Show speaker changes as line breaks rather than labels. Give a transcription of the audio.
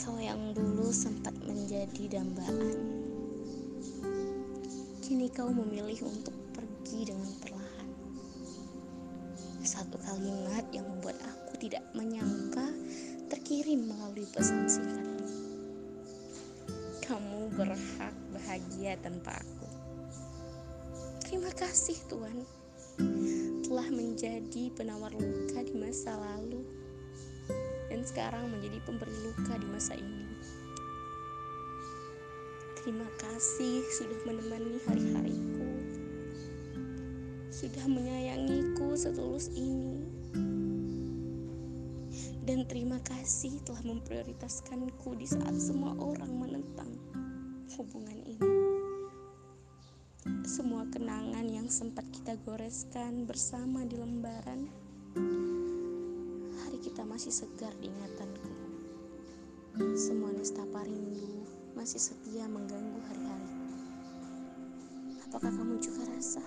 Kau yang dulu sempat menjadi dambaan. Kini kau memilih untuk pergi dengan perlahan. Satu kalimat yang membuat aku tidak menyangka Terkirim melalui pesan singkat. Kamu berhak bahagia tanpa aku. Terima kasih Tuhan Telah menjadi penawar luka di masa lalu sekarang menjadi pemberi luka di masa ini. Terima kasih sudah menemani hari-hariku, sudah menyayangiku setulus ini, dan terima kasih telah memprioritaskanku di saat semua orang menentang hubungan ini. Semua kenangan yang sempat kita goreskan bersama di lembaran kita masih segar di ingatanku. Semua nestapa rindu masih setia mengganggu hari-hari. Apakah kamu juga rasa?